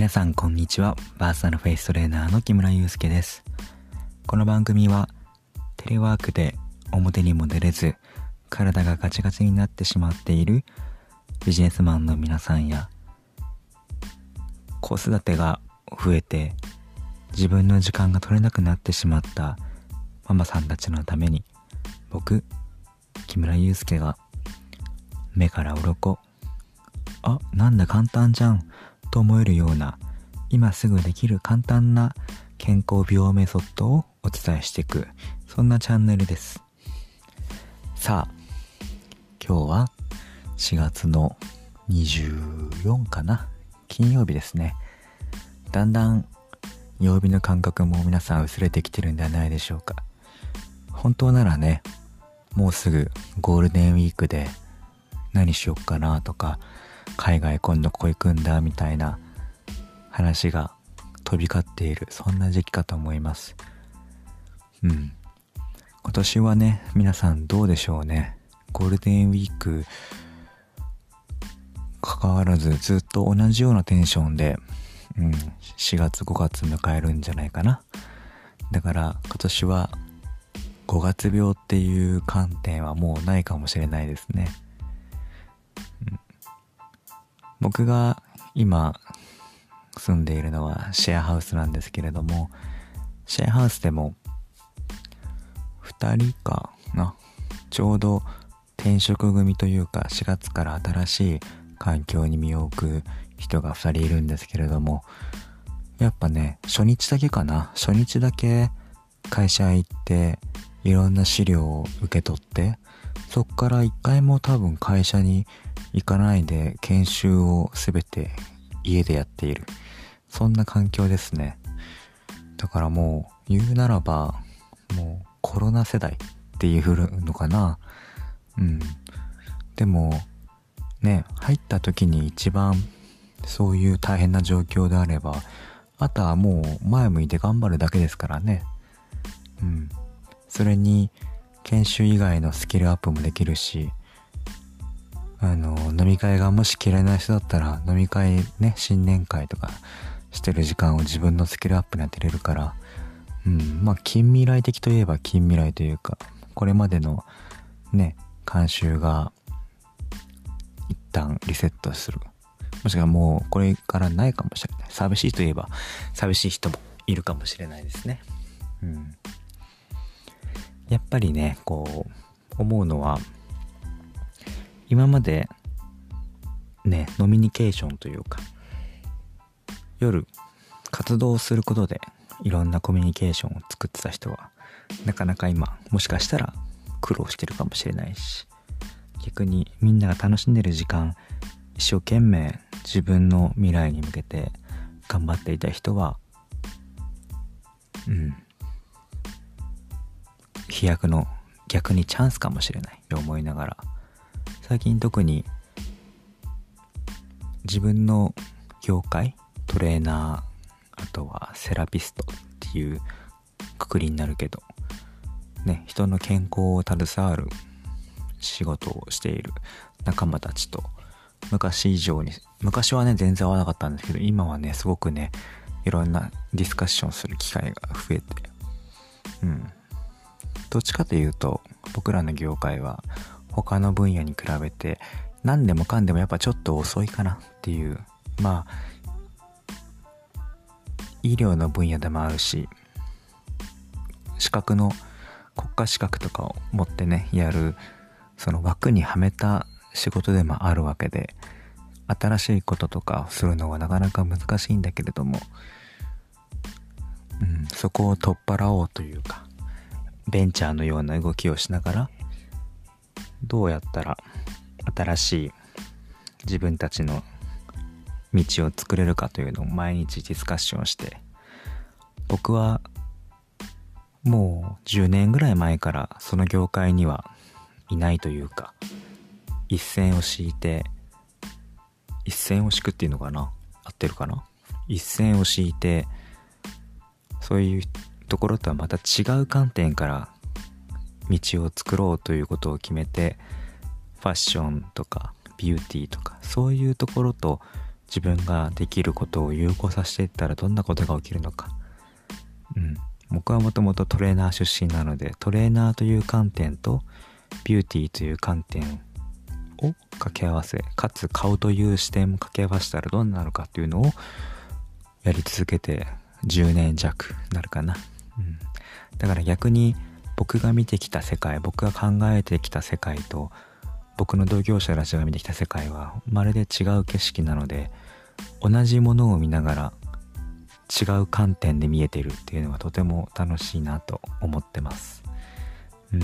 皆さんこんにちは。バーサルフェイストレーナーの木村祐介です。この番組はテレワークで表にも出れず体がガチガチになってしまっているビジネスマンの皆さんや子育てが増えて自分の時間が取れなくなってしまったママさんたちのために僕木村祐介が目から鱗あなんだ簡単じゃんと思えるような今すぐできる簡単な健康美容メソッドをお伝えしていくそんなチャンネルです。さあ今日は4月の24かな金曜日ですね。だんだん曜日の感覚も皆さん薄れてきてるんではないでしょうか。本当ならねもうすぐゴールデンウィークで何しよっかなとか海外今度ここ行くんだみたいな話が飛び交っている。そんな時期かと思います。うん。今年はね皆さんどうでしょうね。ゴールデンウィーク関わらずずっと同じようなテンションで、うん、4月5月迎えるんじゃないかな。だから今年は5月病っていう観点はもうないかもしれないですね、僕が今住んでいるのはシェアハウスなんですけれどもシェアハウスでも2人かなちょうど転職組というか4月から新しい環境に身を置く人が2人いるんですけれどもやっぱね初日だけかな初日だけ会社行っていろんな資料を受け取ってそっから一回も多分会社に行かないで研修を全て家でやっている。そんな環境ですね。だからもう言うならばもうコロナ世代っていうのかな。うん。でもね入った時に一番そういう大変な状況であればあとはもう前向いて頑張るだけですからね。うん。それに研修以外のスキルアップもできるしあの飲み会がもし嫌いな人だったら飲み会ね新年会とかしてる時間を自分のスキルアップに当てれるからうんまあ近未来的といえば近未来というかこれまでのね慣習が一旦リセットする。もしくはもうこれからないかもしれない。寂しいといえば寂しい人もいるかもしれないですね。うん。やっぱりねこう思うのは今までねノミニケーションというか夜活動することでいろんなコミュニケーションを作ってた人はなかなか今もしかしたら苦労してるかもしれないし逆にみんなが楽しんでる時間一生懸命自分の未来に向けて頑張っていた人はうん。飛躍の逆にチャンスかもしれない。と思いながら。最近特に自分の業界トレーナーあとはセラピストっていうくくりになるけどね人の健康を携わる仕事をしている仲間たちと昔以上に昔はね全然合わなかったんですけど今はねすごくねいろんなディスカッションする機会が増えてうん。どっちかというと僕らの業界は他の分野に比べて何でもかんでもやっぱちょっと遅いかなっていう。まあ医療の分野でもあるし資格の国家資格とかを持ってねやるその枠にはめた仕事でもあるわけで新しいこととかをするのはなかなか難しいんだけれども、うん、そこを取っ払おうというかベンチャーのような動きをしながらどうやったら新しい自分たちの道を作れるかというのを毎日ディスカッションして僕はもう10年ぐらい前からその業界にはいないというか一線を敷いて一線を敷くっていうのかな合ってるかな？一線を敷いてそういうところとはまた違う観点から道を作ろうということを決めてファッションとかビューティーとかそういうところと自分ができることを有効させていったらどんなことが起きるのか。うん。僕はもともとトレーナー出身なので、トレーナーという観点とビューティーという観点を掛け合わせ、かつ顔という視点も掛け合わせたらどうなるかっていうのをやり続けて10年弱なるかな。うん。だから逆に僕が見てきた世界、僕が考えてきた世界と僕の同業者たちが見てきた世界はまるで違う景色なので同じものを見ながら違う観点で見えてるっていうのはとても楽しいなと思ってます。うん。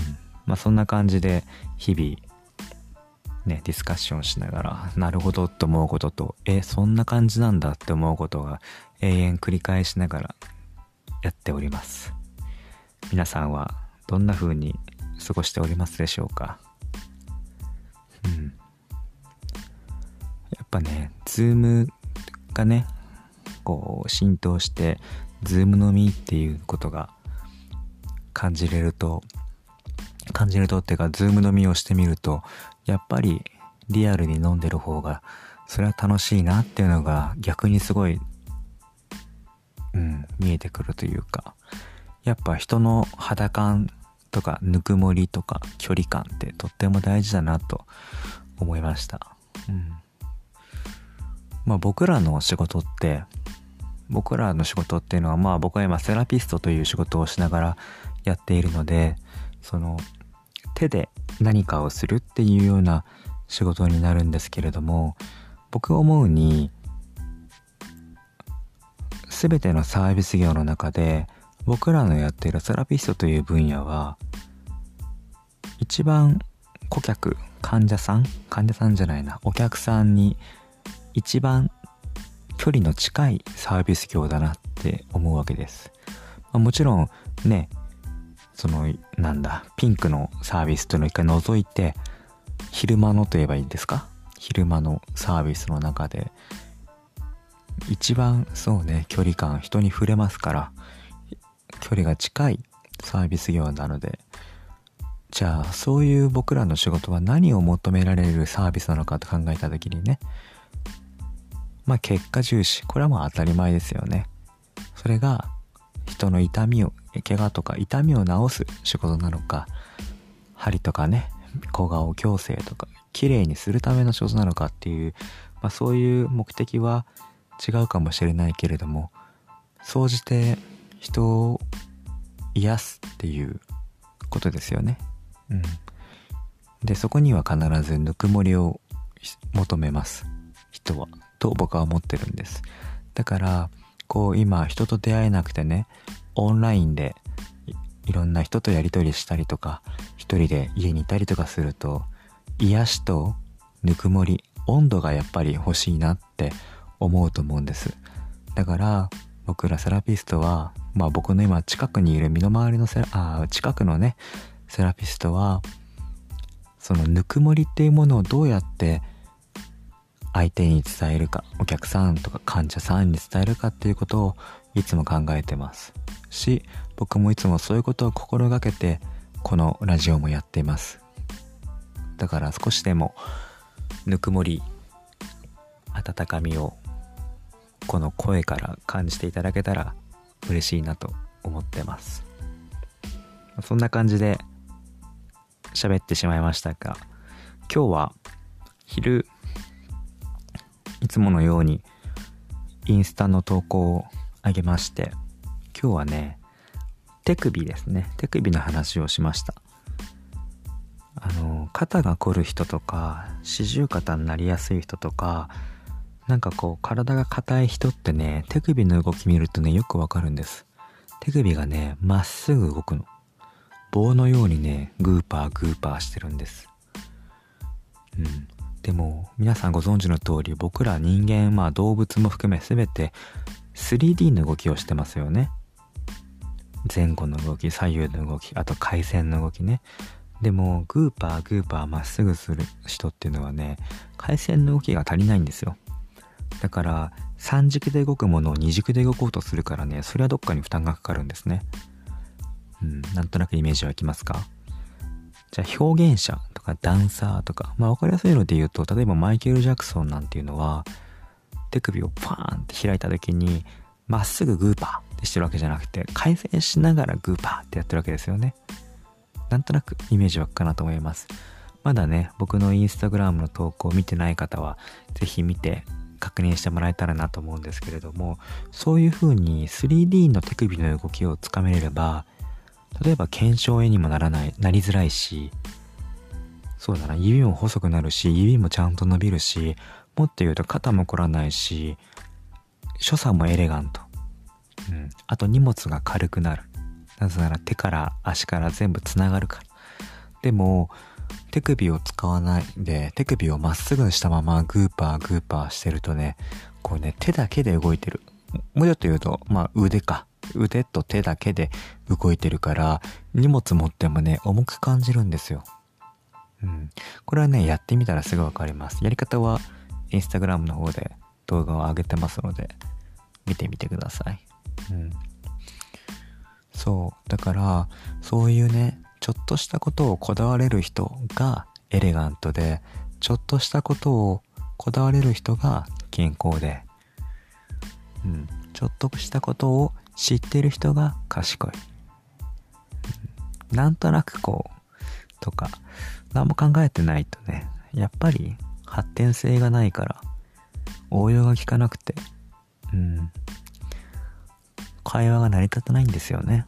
まあそんな感じで日々ね、ディスカッションしながら、なるほどって思うことと、え、そんな感じなんだって思うことが永遠繰り返しながらやっております。皆さんはどんな風に過ごしておりますでしょうか？うん。やっぱね、 Zoom がね、こう浸透して、 Zoom 飲みっていうことが感じれると、感じるとっていうか、 Zoom 飲みをしてみると、やっぱりリアルに飲んでる方が、それは楽しいなっていうのが逆にすごい、うん、見えてくるというか、やっぱ人の肌感とかぬくもりとか距離感ってとっても大事だなと思いました。うん。まあ僕らの仕事って僕らの仕事っていうのはまあ僕は今セラピストという仕事をしながらやっているのでその手で何かをするっていうような仕事になるんですけれども僕思うに全てのサービス業の中で僕らのやっているセラピストという分野は一番顧客患者さん患者さんじゃないなお客さんに一番距離の近いサービス業だなって思うわけです。まあ、もちろんね、その、なんだ、ピンクのサービスというのを一回除いて、昼間のと言えばいいんですか？昼間のサービスの中で、一番そうね、距離感、人に触れますから、距離が近いサービス業なので、じゃあ、そういう僕らの仕事は何を求められるサービスなのかと考えた時にね、まあ結果重視。これはもう当たり前ですよね。それが人の痛みを、怪我とか痛みを治す仕事なのか、針とかね、小顔矯正とか、綺麗にするための仕事なのかっていう、まあそういう目的は違うかもしれないけれども、総じて人を癒すっていうことですよね。うん。で、そこには必ずぬくもりを求めます。人は。と僕は思ってるんです。だから、こう今人と出会えなくてね、オンラインでいろんな人とやり取りしたりとか、一人で家にいたりとかすると、癒しとぬくもり、温度がやっぱり欲しいなって思うと思うんです。だから、僕らセラピストは、まあ僕の今近くにいる身の回りのセラ、あ近くのね、セラピストは、そのぬくもりっていうものをどうやって相手に伝えるか、お客さんとか患者さんに伝えるかっていうことをいつも考えてますし、僕もいつもそういうことを心がけて、このラジオもやっています。だから少しでも、ぬくもり、温かみを、この声から感じていただけたら嬉しいなと思ってます。そんな感じで喋ってしまいましたが、今日は昼いつものようにインスタの投稿をあげまして、今日はね、手首ですね。手首の話をしました。あの、肩が凝る人とか、四十肩になりやすい人とか、なんかこう、体が硬い人ってね、手首の動き見るとね、よくわかるんです。手首がね、まっすぐ動くの。棒のようにね、グーパーグーパーしてるんです。うん。でも皆さんご存知の通り僕ら人間まあ動物も含め全て 3D の動きをしてますよね前後の動き左右の動きあと回線の動きねでもグーパーグーパーまっすぐする人っていうのはね回線の動きが足りないんですよだから3軸で動くものを2軸で動こうとするからねそれはどっかに負担がかかるんですね。うんなんとなくイメージ湧きますか？じゃあ表現者とかダンサーとか、まあ分かりやすいので言うと、例えばマイケル・ジャクソンなんていうのは、手首をパーンって開いた時にまっすぐグーパーってしてるわけじゃなくて回旋しながらグーパーってやってるわけですよね。なんとなくイメージ湧くかなと思います。まだね僕のインスタグラムの投稿を見てない方は是非見て確認してもらえたらなと思うんですけれどもそういう風に 3D の手首の動きをつかめれば例えば検証絵にもならないなりづらいしそうだな指も細くなるし指もちゃんと伸びるしもっと言うと肩も凝らないし所作もエレガント、うん、あと荷物が軽くなる。なぜなら手から足から全部つながるから。でも手首を使わないで手首をまっすぐにしたままグーパーグーパーしてるとねこうね手だけで動いてるもうちょっと言うとまあ腕か腕と手だけで動いてるから荷物持ってもね重く感じるんですようん。これはね、やってみたらすぐわかります。やり方は、インスタグラムの方で動画を上げてますので、見てみてください。うん。そう。だから、そういうね、ちょっとしたことをこだわれる人がエレガントで、ちょっとしたことをこだわれる人が健康で、うん。ちょっとしたことを知ってる人が賢い。なんとなくこう、とか、何も考えてないとね、やっぱり発展性がないから、応用が効かなくて、うん、会話が成り立たないんですよね。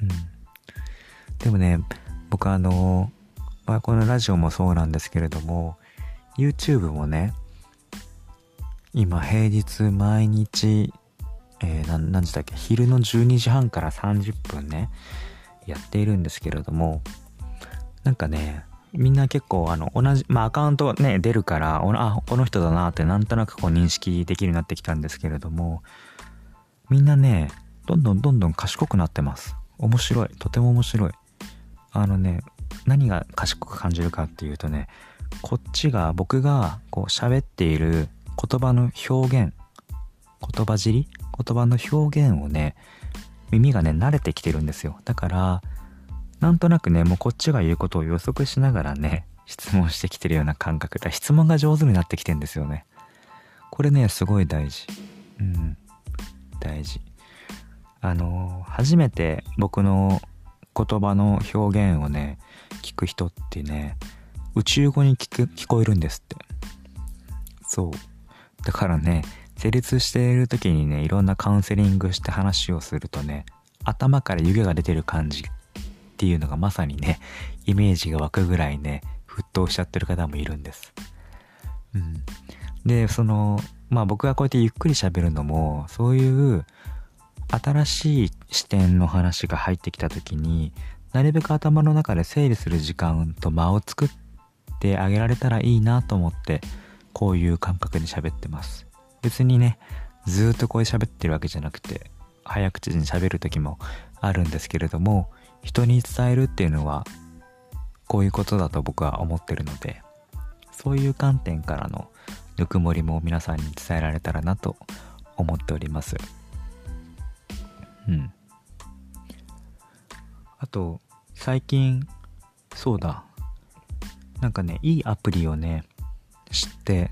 うん。でもね、僕あの、まあ、このラジオもそうなんですけれども、YouTube もね、今平日毎日、えー、何時だっけ昼の12時半から30分ね、やっているんですけれども、なんかね、みんな結構あの同じ、まあアカウントね、出るから、あ、この人だなってなんとなくこう認識できるようになってきたんですけれども、みんなね、どんどんどんどん賢くなってます。面白い。とても面白い。あのね、何が賢く感じるかっていうとね、こっちが僕がこう喋っている言葉の表現、言葉尻言葉の表現をね、耳がね、慣れてきてるんですよ。だから、なんとなくね、もうこっちが言うことを予測しながらね、質問してきてるような感覚で、質問が上手になってきてんですよね。これね、すごい大事。うん。大事。あの、初めて僕の言葉の表現をね、聞く人ってね、宇宙語に聞く、聞こえるんですって。そう。だからね、成立している時にね、いろんなカウンセリングして話をするとね、頭から湯気が出てる感じっていうのがまさにね、イメージが湧くぐらいね、沸騰しちゃってる方もいるんです。うん。で、その、まあ僕がこうやってゆっくり喋るのも、そういう新しい視点の話が入ってきた時に、なるべく頭の中で整理する時間と間を作ってあげられたらいいなと思って、こういう感覚で喋ってます。別にね、ずっとこう喋ってるわけじゃなくて、早口に喋る時もあるんですけれども、人に伝えるっていうのはこういうことだと僕は思ってるのでそういう観点からのぬくもりも皆さんに伝えられたらなと思っておりますうん。あと最近そうだ。なんかねいいアプリをね知って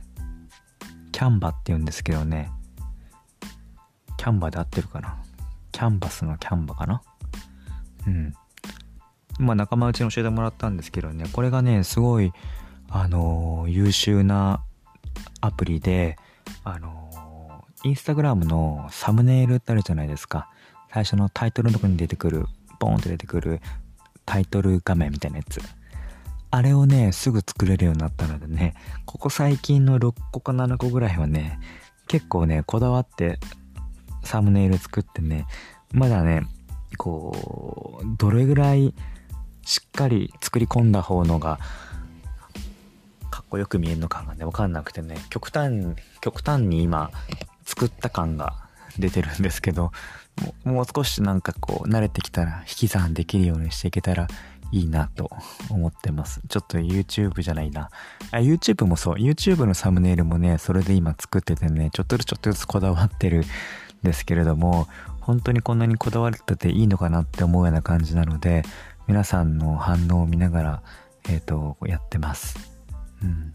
キャンバって言うんですけどね。キャンバで合ってるかな？キャンバスのキャンバかな？うん。まあ仲間内に教えてもらったんですけどね、これがね、すごい、あのー、優秀なアプリで、あのー、インスタグラムのサムネイルってあるじゃないですか。最初のタイトルのとこに出てくる、ボーンって出てくるタイトル画面みたいなやつ。あれをね、すぐ作れるようになったのでね、ここ最近の6個か7個ぐらいはね、結構ね、こだわってサムネイル作ってね、まだね、こう、どれぐらいしっかり作り込んだ方のが、かっこよく見えるのかがね、わかんなくてね、極端、極端に今、作った感が出てるんですけど、もう少しなんかこう、慣れてきたら引き算できるようにしていけたらいいなと思ってます。ちょっと YouTube じゃないな。あ、YouTube もそう。YouTube のサムネイルもね、それで今作っててね、ちょっとずつちょっとずつこだわってるんですけれども、本当にこんなにこだわってていいのかなって思うような感じなので、皆さんの反応を見ながら、えっ、ー、と、やってます。うん。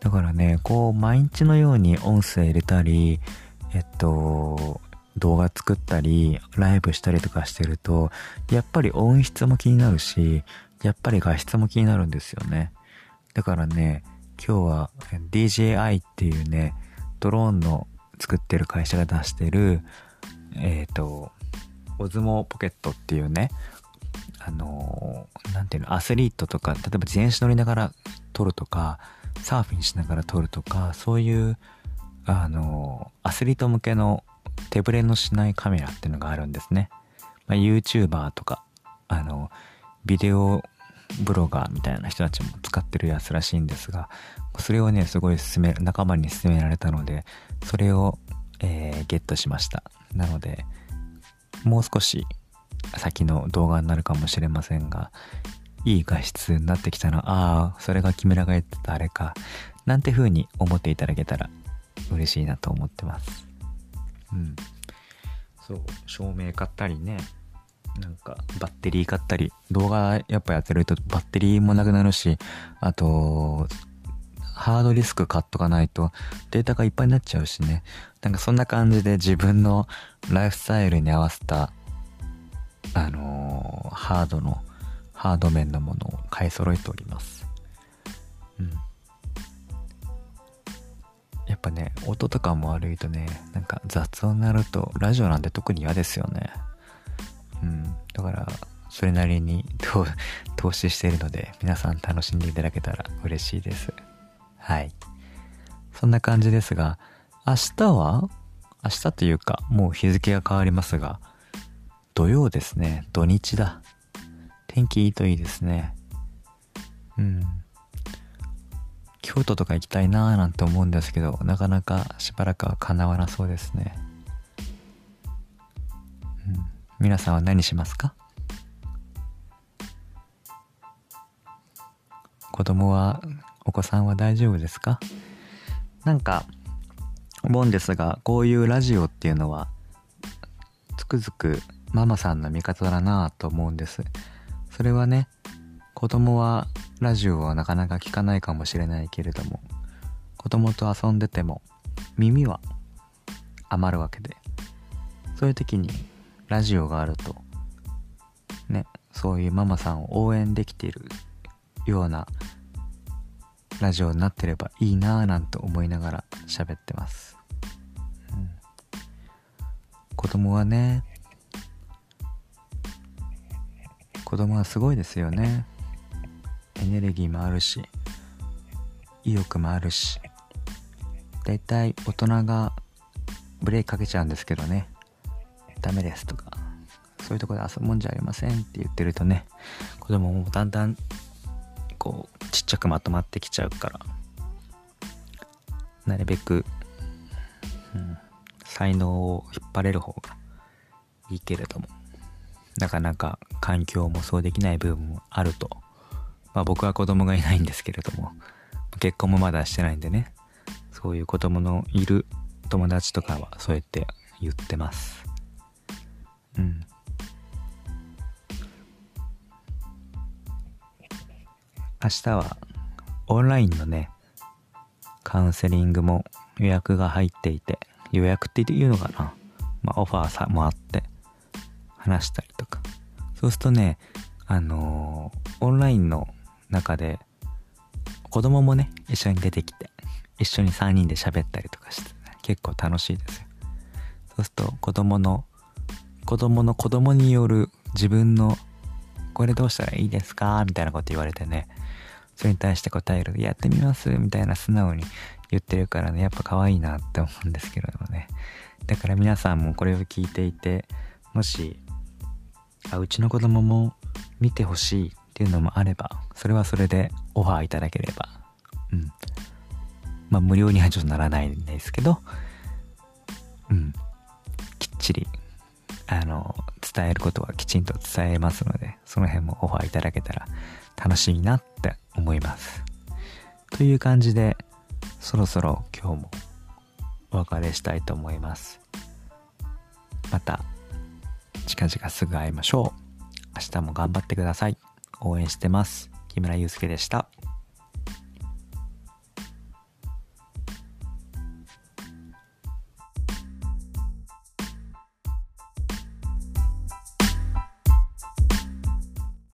だからね、こう、毎日のように音声入れたり、えっと、動画作ったり、ライブしたりとかしてると、やっぱり音質も気になるし、やっぱり画質も気になるんですよね。だからね、今日は DJI っていうね、ドローンの作ってる会社が出してる、えっ、ー、と、オズモポケットっていうね、あのー、なんていうの、アスリートとか、例えば自転車乗りながら撮るとか、サーフィンしながら撮るとか、そういう、あの、アスリート向けの手ぶれのしないカメラっていうのがあるんですね。まあ、YouTuber とか、あの、ビデオブロガーみたいな人たちも使ってるやつらしいんですが、それをね、すごい勧め、仲間に勧められたので、それを、えー、ゲットしました。なので、もう少し先の動画になるかもしれませんが、いい画質になってきたら、ああ、それが木村が言ってたあれか、なんて風に思っていただけたら嬉しいなと思ってます。うん。そう、照明買ったりね、なんかバッテリー買ったり、動画やっぱやってるとバッテリーもなくなるし、あと、ハードディスク買っとかないとデータがいっぱいになっちゃうしね。なんかそんな感じで自分のライフスタイルに合わせた、あのー、ハードの、ハード面のものを買い揃えております。ぱね、音とかも悪いとね、なんか雑音になると、ラジオなんて特に嫌ですよね。うん。だから、それなりに投資しているので、皆さん楽しんでいただけたら嬉しいです。はい。そんな感じですが、明日は明日というか、もう日付が変わりますが、土曜ですね。土日だ。天気いいといいですね。うん。京都とか行きたいなーなんて思うんですけど、なかなかしばらくは叶わなそうですね。うん。皆さんは何しますか？子供は、お子さんは大丈夫ですか？なんか、思うんですが、こういうラジオっていうのは、つくづくママさんの味方だなぁと思うんです。それはね、子供はラジオはなかなか聞かないかもしれないけれども、子供と遊んでても耳は余るわけで、そういう時にラジオがあると、ね、そういうママさんを応援できているようなラジオになってればいいなぁなんて思いながら喋ってます。うん、子供はね、子供はすごいですよね。エネルギーもあるし意欲もあるしだいたい大人がブレーキかけちゃうんですけどね。ダメですとかそういうとこで遊ぶもんじゃありませんって言ってるとね子供もだんだんこうちっちゃくまとまってきちゃうからなるべく、うん、才能を引っ張れる方がいいけれどもなかなか環境もそうできない部分もあるとまあ僕は子供がいないんですけれども、結婚もまだしてないんでね、そういう子供のいる友達とかはそうやって言ってます。うん。明日はオンラインのね、カウンセリングも予約が入っていて、予約って言うのかなまあオファーさもあって話したりとか。そうするとね、あのー、オンラインの中で、子供もね、一緒に出てきて、一緒に3人で喋ったりとかして、ね、結構楽しいですよ。そうすると、子供の、子供の子供による自分の、これどうしたらいいですか？みたいなこと言われてね、それに対して答える、やってみます？みたいな素直に言ってるからね、やっぱ可愛いなって思うんですけれどもね。だから皆さんもこれを聞いていて、もし、あ、うちの子供も見てほしいっていうのもあれば、それはそれでオファーいただければ、うん。まあ、無料にはちょっとならないんですけど、うん。きっちり、あの、伝えることはきちんと伝えますので、その辺もオファーいただけたら楽しみなって思います。という感じで、そろそろ今日もお別れしたいと思います。また、近々すぐ会いましょう。明日も頑張ってください。応援してます。木村祐介でした。